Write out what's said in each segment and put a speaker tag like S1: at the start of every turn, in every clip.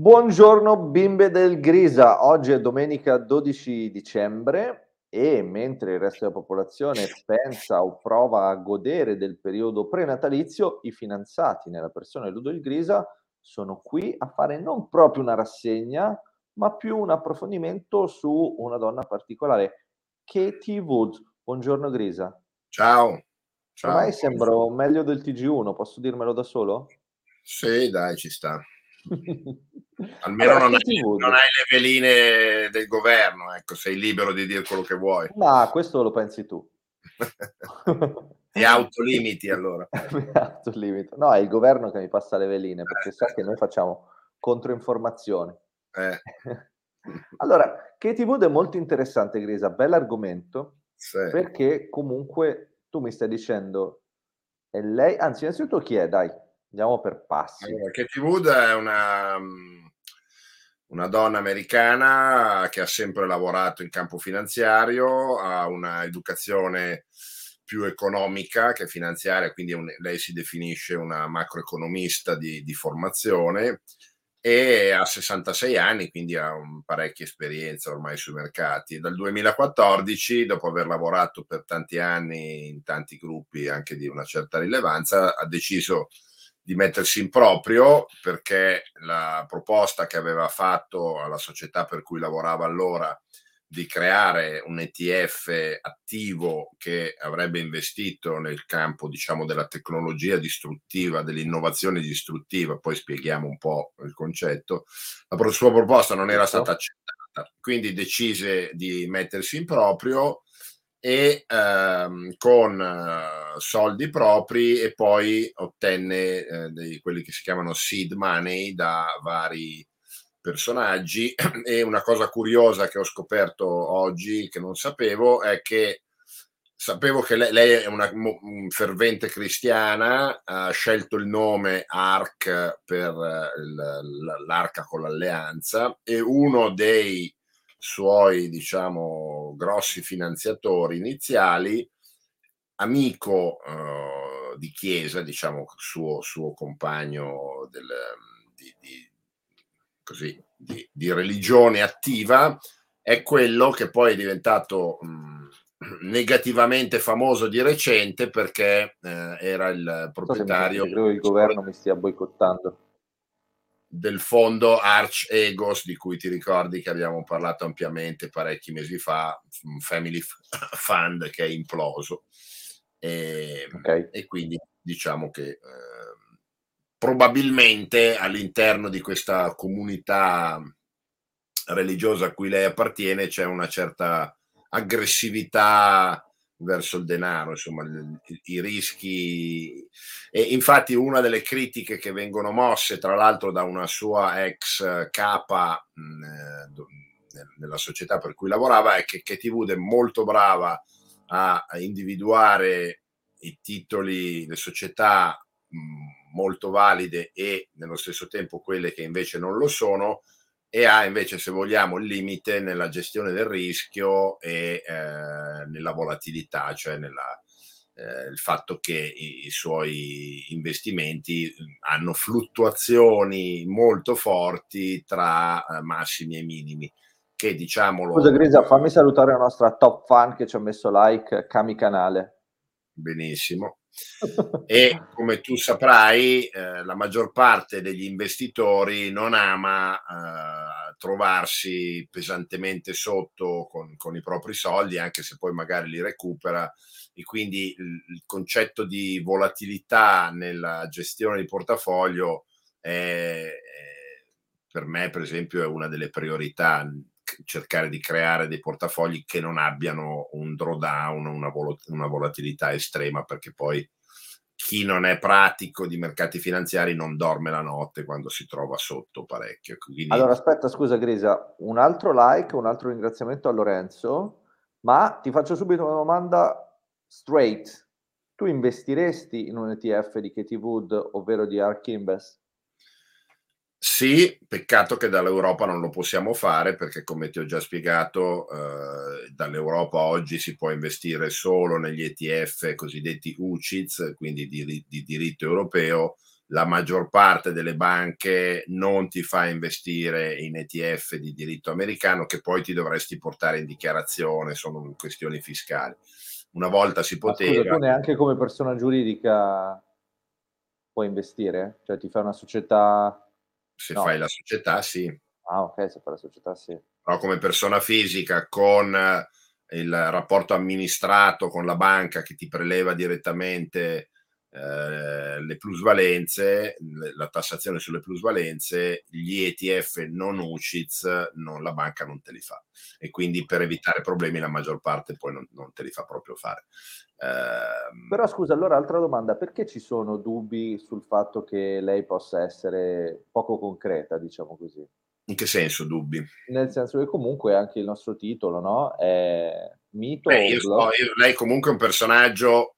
S1: Buongiorno bimbe del Grisa, oggi è domenica 12 dicembre e mentre il resto della popolazione pensa o prova a godere del periodo prenatalizio, i finanziati nella persona di Ludo il Grisa sono qui a fare non proprio una rassegna, ma più un approfondimento su una donna particolare, Katie Woods. Buongiorno Grisa.
S2: Ciao. Ciao.
S1: Ormai sembro meglio del TG1, posso dirmelo da solo?
S2: Sì, dai, ci sta. Almeno allora, non, hai, non, hai, le veline del governo, ecco, sei libero di dire quello che vuoi.
S1: Ma questo lo pensi tu.
S2: Ti autolimiti allora.
S1: mi autolimito. No, è il governo che mi passa le veline perché eh. sa che noi facciamo controinformazione. Eh. allora, Katie Wood è molto interessante, Grisa, bell'argomento, sì. perché comunque tu mi stai dicendo, è lei, anzi innanzitutto chi è, dai, Andiamo per passi.
S2: Allora, Katie Wood è una, mm, una donna americana che ha sempre lavorato in campo finanziario, ha una educazione più economica che finanziaria, quindi un, lei si definisce una macroeconomista di, di, formazione e ha 66 anni, quindi ha un, parecchia esperienza ormai sui mercati. Dal 2014, dopo aver lavorato per tanti anni in tanti gruppi anche di una certa rilevanza, ha deciso di mettersi in proprio perché la proposta che aveva fatto alla società per cui lavorava allora di creare un ETF attivo che avrebbe investito nel campo diciamo della tecnologia distruttiva, dell'innovazione distruttiva, poi spieghiamo un po' il concetto, la sua proposta non era stata accettata, quindi decise di mettersi in proprio e ehm, con eh, soldi propri e poi ottenne eh, dei, quelli che si chiamano seed money da vari personaggi. E una cosa curiosa che ho scoperto oggi che non sapevo è che sapevo che lei, lei è una fervente cristiana ha scelto il nome ARC per eh, l'arca con l'alleanza e uno dei suoi, diciamo, grossi finanziatori iniziali, amico uh, di chiesa, diciamo, suo, suo compagno del, di, di, così, di, di, religione attiva, è quello che poi è diventato mh, negativamente famoso di recente perché eh, era il proprietario.
S1: credo che il governo mi stia boicottando
S2: del fondo Arch Egos di cui ti ricordi che abbiamo parlato ampiamente parecchi mesi fa, un family fund che è imploso. E, okay. e quindi diciamo che eh, probabilmente all'interno di questa comunità religiosa a cui lei appartiene c'è una certa aggressività verso il denaro, insomma, i, i, rischi. E infatti una delle critiche che vengono mosse, tra l'altro, da una sua ex capa mh, eh, nella società per cui lavorava, è che Wood è molto brava a, a individuare i titoli, le società mh, molto valide e nello stesso tempo quelle che invece non lo sono, e ha invece, se vogliamo, il limite nella gestione del rischio e eh, nella volatilità, cioè nella, eh, il fatto che i, i, suoi investimenti hanno fluttuazioni molto forti tra eh, massimi e minimi. Che diciamolo.
S1: Scusa, Grisa, fammi salutare la nostra top fan che ci ha messo like, Cami Canale.
S2: Benissimo. e come tu saprai, eh, la maggior parte degli investitori non ama eh, trovarsi pesantemente sotto con, con, i propri soldi, anche se poi magari li recupera. E quindi il, il concetto di volatilità nella gestione di portafoglio è, è, per me, per esempio, è una delle priorità cercare di creare dei portafogli che non abbiano un drawdown, una, vol- una volatilità estrema, perché poi chi non è pratico di mercati finanziari non dorme la notte quando si trova sotto parecchio.
S1: Quindi... Allora aspetta, scusa Grisa, un altro like, un altro ringraziamento a Lorenzo, ma ti faccio subito una domanda straight. Tu investiresti in un ETF di Katie Wood, ovvero di Ark Invest?
S2: Sì, peccato che dall'Europa non lo possiamo fare perché come ti ho già spiegato, eh, dall'Europa oggi si può investire solo negli ETF cosiddetti UCITS, quindi di, di diritto europeo, la maggior parte delle banche non ti fa investire in ETF di diritto americano che poi ti dovresti portare in dichiarazione, sono questioni fiscali. Una volta si poteva... Ma scusa,
S1: tu neanche come persona giuridica puoi investire? Cioè ti fai una società...
S2: Se no. fai la società, sì.
S1: Ah, ok, se fai la società, sì.
S2: Però come persona fisica con il rapporto amministrato con la banca che ti preleva direttamente eh, le plusvalenze, la tassazione sulle plusvalenze, gli ETF non UCITS, non, la banca non te li fa. E quindi per evitare problemi la maggior parte poi non, non te li fa proprio fare.
S1: Eh, Però scusa, allora altra domanda, perché ci sono dubbi sul fatto che lei possa essere poco concreta, diciamo così?
S2: In che senso dubbi?
S1: Nel senso che comunque anche il nostro titolo, no? È mito.
S2: Beh, io so, io, lei comunque è un personaggio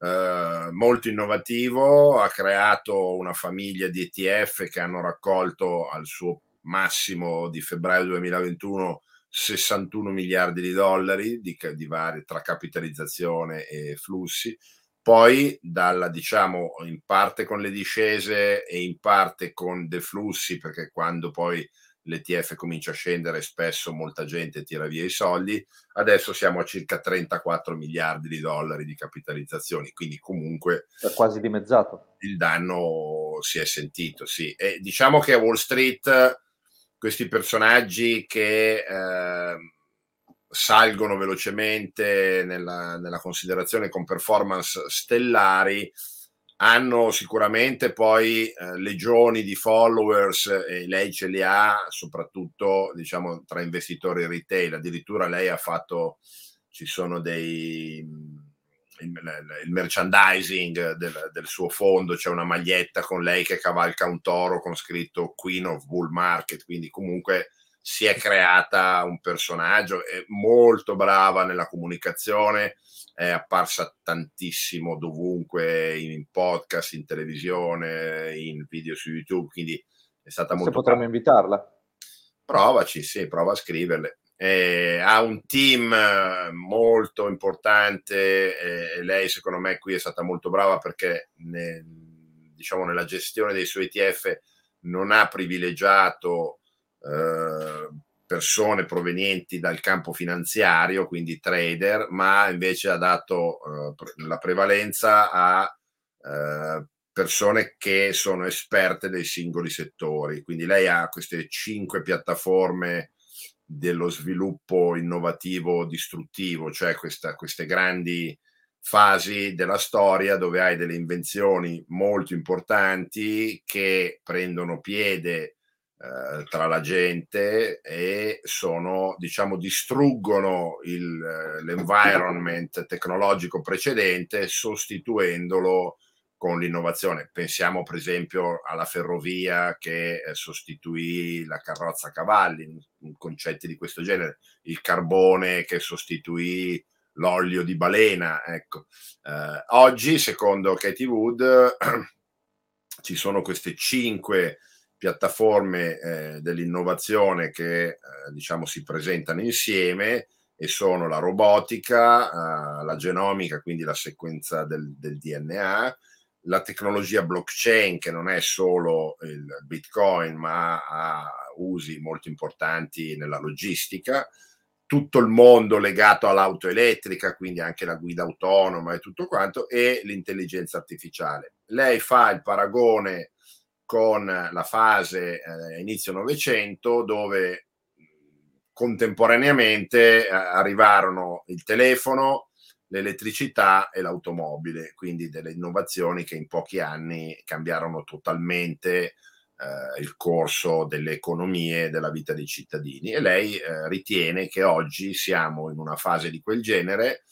S2: eh, molto innovativo, ha creato una famiglia di ETF che hanno raccolto al suo massimo di febbraio 2021 61 miliardi di dollari di, di varie tra capitalizzazione e flussi. Poi, dalla, diciamo, in parte con le discese e in parte con deflussi, perché quando poi l'ETF comincia a scendere, spesso molta gente tira via i soldi. Adesso siamo a circa 34 miliardi di dollari di capitalizzazioni, quindi comunque
S1: è quasi dimezzato.
S2: Il danno si è sentito, sì. E diciamo che a Wall Street questi personaggi che eh, salgono velocemente nella, nella considerazione con performance stellari hanno sicuramente poi eh, legioni di followers e lei ce li ha soprattutto diciamo tra investitori retail. Addirittura lei ha fatto ci sono dei il, il merchandising del, del, suo fondo. C'è una maglietta con lei che cavalca un toro con scritto Queen of Bull Market quindi comunque si è creata un personaggio è molto brava nella comunicazione è apparsa tantissimo dovunque in podcast, in televisione, in video su YouTube, quindi è stata molto...
S1: Se potremmo brava. invitarla?
S2: Provaci, sì, prova a scriverle. Eh, ha un team molto importante e lei secondo me qui è stata molto brava perché ne, diciamo nella gestione dei suoi ETF non ha privilegiato eh, persone provenienti dal campo finanziario, quindi trader, ma invece ha dato eh, la prevalenza a eh, persone che sono esperte dei singoli settori. Quindi lei ha queste cinque piattaforme dello sviluppo innovativo distruttivo, cioè questa, queste grandi fasi della storia dove hai delle invenzioni molto importanti che prendono piede eh, tra la gente e sono, diciamo, distruggono il, eh, l'environment tecnologico precedente sostituendolo con l'innovazione. Pensiamo per esempio alla ferrovia che eh, sostituì la carrozza a cavalli, concetti di questo genere, il carbone che sostituì l'olio di balena. Ecco. Eh, oggi, secondo Katie Wood, ci sono queste cinque piattaforme eh, dell'innovazione che eh, diciamo si presentano insieme e sono la robotica, eh, la genomica, quindi la sequenza del, del, DNA, la tecnologia blockchain che non è solo il bitcoin ma ha usi molto importanti nella logistica, tutto il mondo legato all'auto elettrica, quindi anche la guida autonoma e tutto quanto, e l'intelligenza artificiale. Lei fa il paragone con la fase eh, inizio Novecento dove contemporaneamente eh, arrivarono il telefono, l'elettricità e l'automobile, quindi delle innovazioni che in pochi anni cambiarono totalmente eh, il corso delle economie e della vita dei cittadini. E lei eh, ritiene che oggi siamo in una fase di quel genere.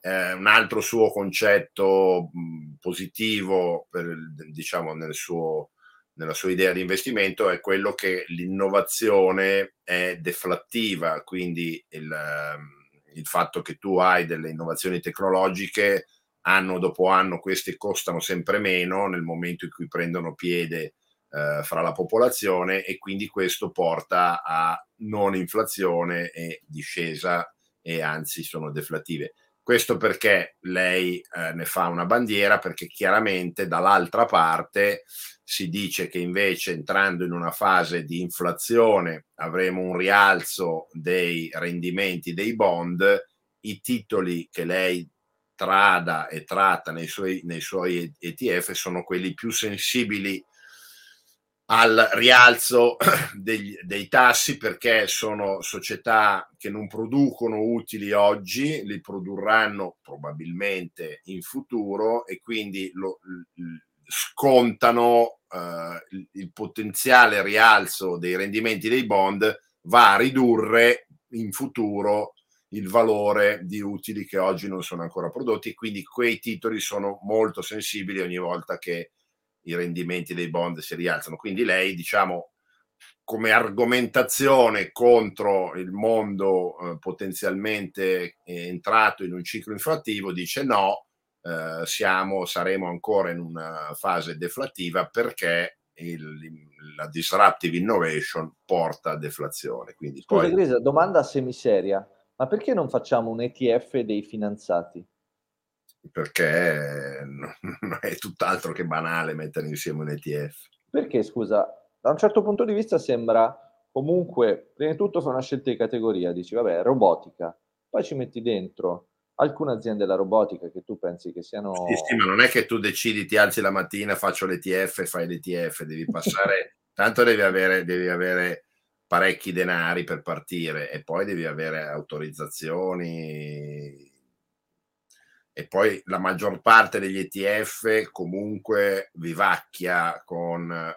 S2: Eh, un altro suo concetto mh, positivo per, diciamo, nel suo nella sua idea di investimento è quello che l'innovazione è deflattiva, quindi il, ehm, il fatto che tu hai delle innovazioni tecnologiche anno dopo anno queste costano sempre meno nel momento in cui prendono piede eh, fra la popolazione e quindi questo porta a non inflazione e discesa e anzi sono deflattive. Questo perché lei eh, ne fa una bandiera, perché chiaramente dall'altra parte si dice che invece entrando in una fase di inflazione avremo un rialzo dei rendimenti dei bond, i titoli che lei trada e tratta nei suoi, nei suoi ETF sono quelli più sensibili al rialzo degli, dei tassi perché sono società che non producono utili oggi, li produrranno probabilmente in futuro e quindi lo, scontano eh, il, potenziale rialzo dei rendimenti dei bond va a ridurre in futuro il valore di utili che oggi non sono ancora prodotti quindi quei titoli sono molto sensibili ogni volta che i rendimenti dei bond si rialzano. Quindi lei, diciamo, come argomentazione contro il mondo eh, potenzialmente entrato in un ciclo inflattivo, dice no, eh, siamo, saremo ancora in una fase deflattiva perché il, la disruptive innovation porta a deflazione. Quindi
S1: Scusa poi... Grisa, domanda semiseria, ma perché non facciamo un ETF dei finanziati?
S2: Perché è tutt'altro che banale mettere insieme un ETF.
S1: Perché, scusa, da un certo punto di vista sembra comunque, prima di tutto fa una scelta di categoria, dici, vabbè, robotica, poi ci metti dentro alcune aziende della robotica che tu pensi che siano...
S2: Sì, sì, ma non è che tu decidi, ti alzi la mattina, faccio l'ETF e fai l'ETF, devi passare, tanto devi avere, devi avere parecchi denari per partire e poi devi avere autorizzazioni, e poi la maggior parte degli ETF comunque vivacchia con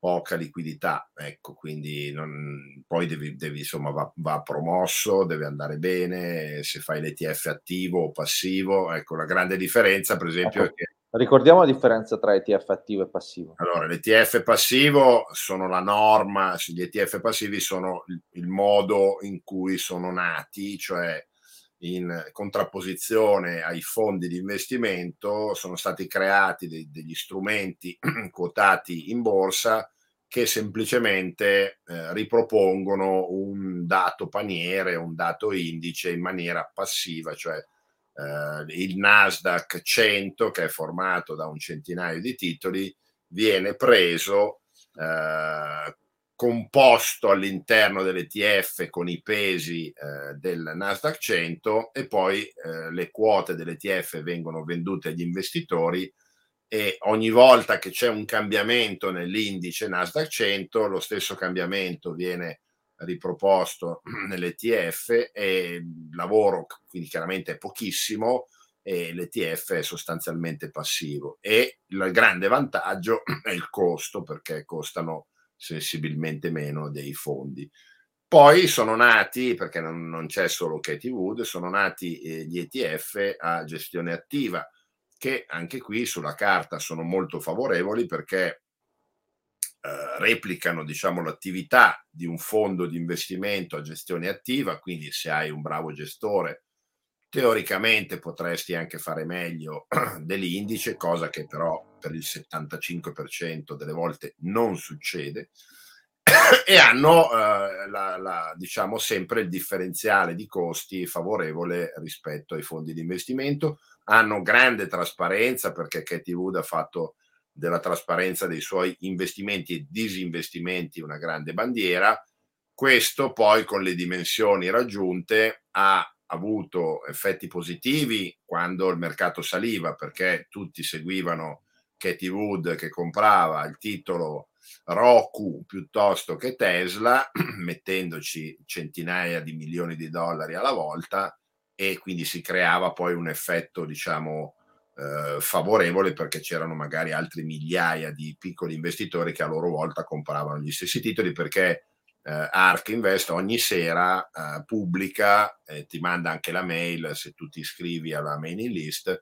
S2: poca liquidità, ecco, quindi non, poi devi, devi insomma, va, va, promosso, deve andare bene, se fai l'ETF attivo o passivo, ecco, la grande differenza per esempio ecco, è che...
S1: Ricordiamo la differenza tra ETF attivo e passivo.
S2: Allora, l'ETF passivo sono la norma, gli ETF passivi sono il, il modo in cui sono nati, cioè in contrapposizione ai fondi di investimento sono stati creati dei, degli strumenti quotati in borsa che semplicemente eh, ripropongono un dato paniere, un dato indice in maniera passiva, cioè eh, il Nasdaq 100 che è formato da un centinaio di titoli viene preso eh, composto all'interno dell'ETF con i pesi eh, del Nasdaq 100 e poi eh, le quote dell'ETF vengono vendute agli investitori e ogni volta che c'è un cambiamento nell'indice Nasdaq 100 lo stesso cambiamento viene riproposto nell'ETF e il lavoro quindi chiaramente è pochissimo e l'ETF è sostanzialmente passivo. E il grande vantaggio è il costo perché costano sensibilmente meno dei fondi. Poi sono nati, perché non, non c'è solo Katie Wood, sono nati eh, gli ETF a gestione attiva, che anche qui sulla carta sono molto favorevoli perché eh, replicano diciamo, l'attività di un fondo di investimento a gestione attiva, quindi se hai un bravo gestore teoricamente potresti anche fare meglio dell'indice, cosa che però per il 75% delle volte non succede, e hanno eh, la, la, diciamo sempre il differenziale di costi favorevole rispetto ai fondi di investimento, hanno grande trasparenza perché Katie Wood ha fatto della trasparenza dei suoi investimenti e disinvestimenti una grande bandiera, questo poi con le dimensioni raggiunte ha avuto effetti positivi quando il mercato saliva perché tutti seguivano Katie Wood che comprava il titolo Roku piuttosto che Tesla, mettendoci centinaia di milioni di dollari alla volta e quindi si creava poi un effetto, diciamo, eh, favorevole perché c'erano magari altri migliaia di piccoli investitori che a loro volta compravano gli stessi titoli perché eh, Ark Invest ogni sera eh, pubblica, eh, ti manda anche la mail se tu ti iscrivi alla mailing list,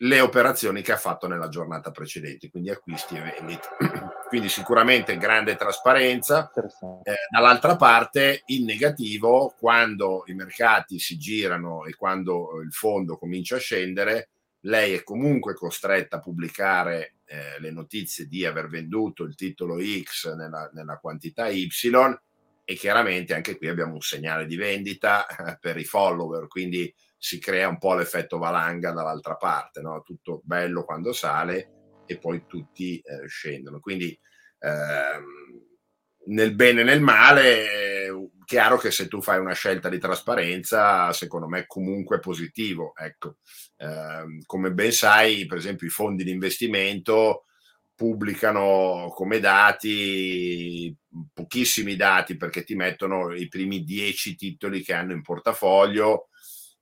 S2: le operazioni che ha fatto nella giornata precedente, quindi acquisti e vendite. quindi sicuramente grande trasparenza. Eh, dall'altra parte, in negativo, quando i mercati si girano e quando il fondo comincia a scendere, lei è comunque costretta a pubblicare eh, le notizie di aver venduto il titolo X nella, nella quantità Y e chiaramente anche qui abbiamo un segnale di vendita per i follower, quindi si crea un po' l'effetto valanga dall'altra parte, no? tutto bello quando sale e poi tutti eh, scendono. Quindi ehm, nel bene e nel male, eh, chiaro che se tu fai una scelta di trasparenza, secondo me comunque è positivo. Ecco. Eh, come ben sai, per esempio i fondi di investimento pubblicano come dati pochissimi dati perché ti mettono i primi dieci titoli che hanno in portafoglio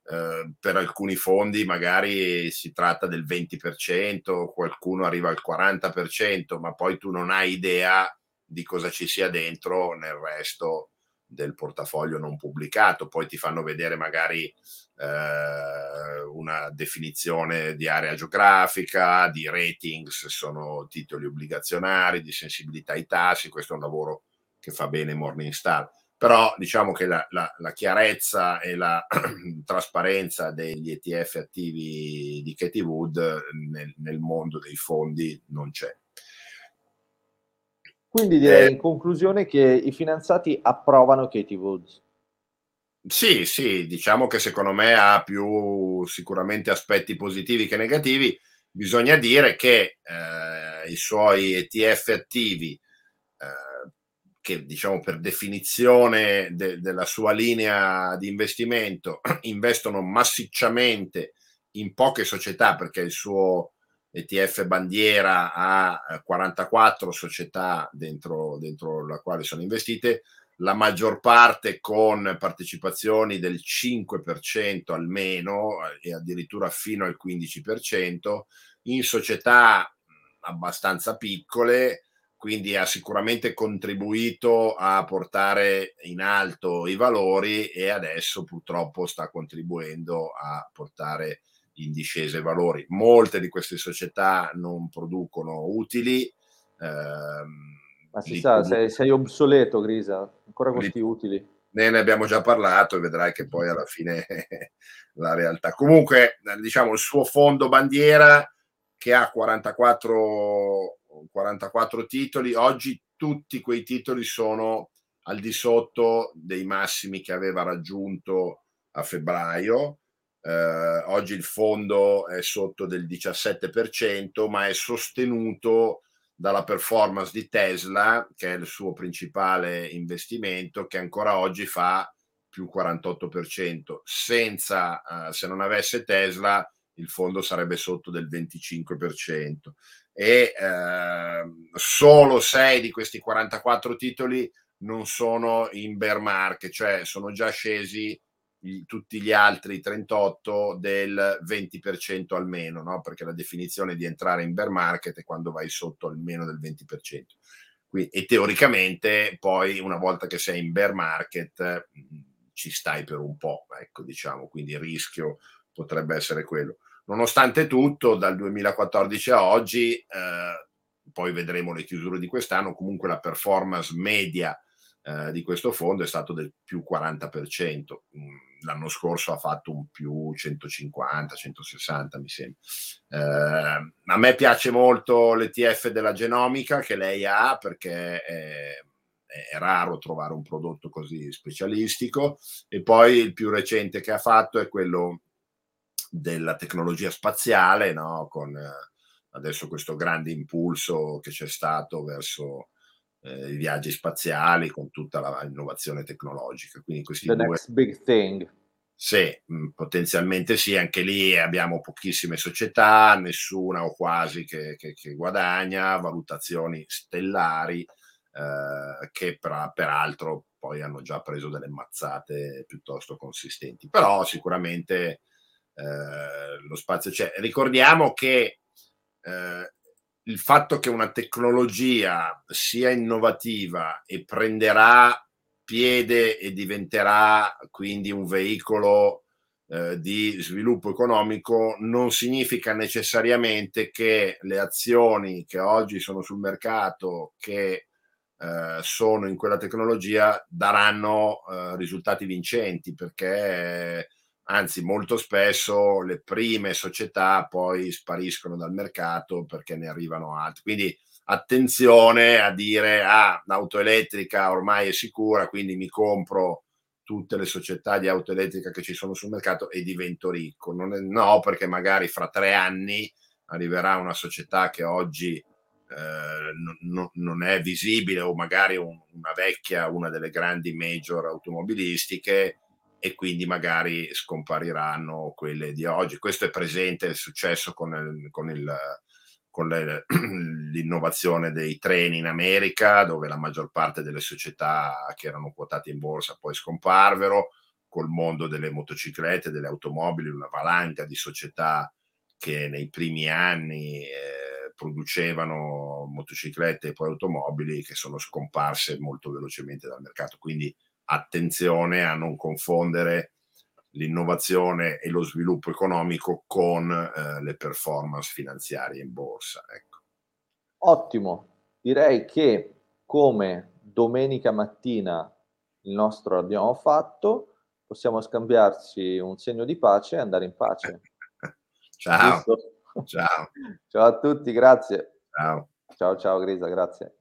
S2: eh, per alcuni fondi magari si tratta del 20%, qualcuno arriva al 40%, ma poi tu non hai idea di cosa ci sia dentro nel resto del portafoglio non pubblicato. Poi ti fanno vedere magari eh, una definizione di area geografica, di ratings, sono titoli obbligazionari, di sensibilità ai tassi. Questo è un lavoro che fa bene Morningstar però diciamo che la, la, la chiarezza e la trasparenza degli ETF attivi di Katie Wood nel, nel mondo dei fondi non c'è.
S1: Quindi direi eh, in conclusione che i finanziati approvano Katie Woods.
S2: Sì, sì, diciamo che secondo me ha più sicuramente aspetti positivi che negativi. Bisogna dire che eh, i suoi ETF attivi che diciamo per definizione de- della sua linea di investimento investono massicciamente in poche società perché il suo ETF bandiera ha 44 società dentro, dentro la quale sono investite, la maggior parte con partecipazioni del 5% almeno e addirittura fino al 15% in società abbastanza piccole quindi ha sicuramente contribuito a portare in alto i valori e adesso purtroppo sta contribuendo a portare in discesa i valori. Molte di queste società non producono utili.
S1: Ehm, Ma si sa, sei, sei, obsoleto, Grisa, ancora questi li, utili.
S2: Ne, ne abbiamo già parlato e vedrai che poi alla fine la realtà. Comunque, diciamo, il suo fondo bandiera che ha 44 44 titoli, oggi tutti quei titoli sono al di sotto dei massimi che aveva raggiunto a febbraio. Eh, oggi il fondo è sotto del 17%, ma è sostenuto dalla performance di Tesla, che è il suo principale investimento, che ancora oggi fa più 48%. Senza, eh, se non avesse Tesla, il fondo sarebbe sotto del 25% e eh, solo 6 di questi 44 titoli non sono in bear market, cioè sono già scesi gli, tutti gli altri 38 del 20% almeno, no? perché la definizione di entrare in bear market è quando vai sotto almeno del 20%. Quindi, e teoricamente poi una volta che sei in bear market ci stai per un po', ecco diciamo, quindi il rischio potrebbe essere quello. Nonostante tutto, dal 2014 a oggi, eh, poi vedremo le chiusure di quest'anno, comunque la performance media eh, di questo fondo è stato del più 40%. Mm, l'anno scorso ha fatto un più 150, 160 mi sembra. Eh, a me piace molto l'ETF della genomica che lei ha perché è, è raro trovare un prodotto così specialistico e poi il più recente che ha fatto è quello della tecnologia spaziale, no? con eh, adesso questo grande impulso che c'è stato verso eh, i viaggi spaziali, con tutta l'innovazione tecnologica. Quindi questi
S1: The due... next big thing.
S2: Sì, mm, potenzialmente sì, anche lì abbiamo pochissime società, nessuna o quasi che, che, che guadagna, valutazioni stellari eh, che per, peraltro poi hanno già preso delle mazzate piuttosto consistenti. Però sicuramente eh, lo spazio c'è. Ricordiamo che eh, il fatto che una tecnologia sia innovativa e prenderà piede e diventerà quindi un veicolo eh, di sviluppo economico non significa necessariamente che le azioni che oggi sono sul mercato che eh, sono in quella tecnologia daranno eh, risultati vincenti perché anzi molto spesso le prime società poi spariscono dal mercato perché ne arrivano altre. Quindi attenzione a dire ah, l'auto elettrica ormai è sicura, quindi mi compro tutte le società di auto elettrica che ci sono sul mercato e divento ricco. È, no, perché magari fra tre anni arriverà una società che oggi eh, non, non è visibile o magari un, una vecchia, una delle grandi major automobilistiche e quindi magari scompariranno quelle di oggi. Questo è presente, è successo con, il, con, il, con le, l'innovazione dei treni in America, dove la maggior parte delle società che erano quotate in borsa poi scomparvero, col mondo delle motociclette, delle automobili, una valanga di società che nei primi anni eh, producevano motociclette e poi automobili che sono scomparse molto velocemente dal mercato. Quindi attenzione a non confondere l'innovazione e lo sviluppo economico con eh, le performance finanziarie in borsa. Ecco.
S1: Ottimo, direi che come domenica mattina il nostro l'abbiamo fatto, possiamo scambiarci un segno di pace e andare in pace.
S2: ciao. Ciao.
S1: ciao a tutti, grazie.
S2: Ciao.
S1: Ciao ciao Grisa, grazie.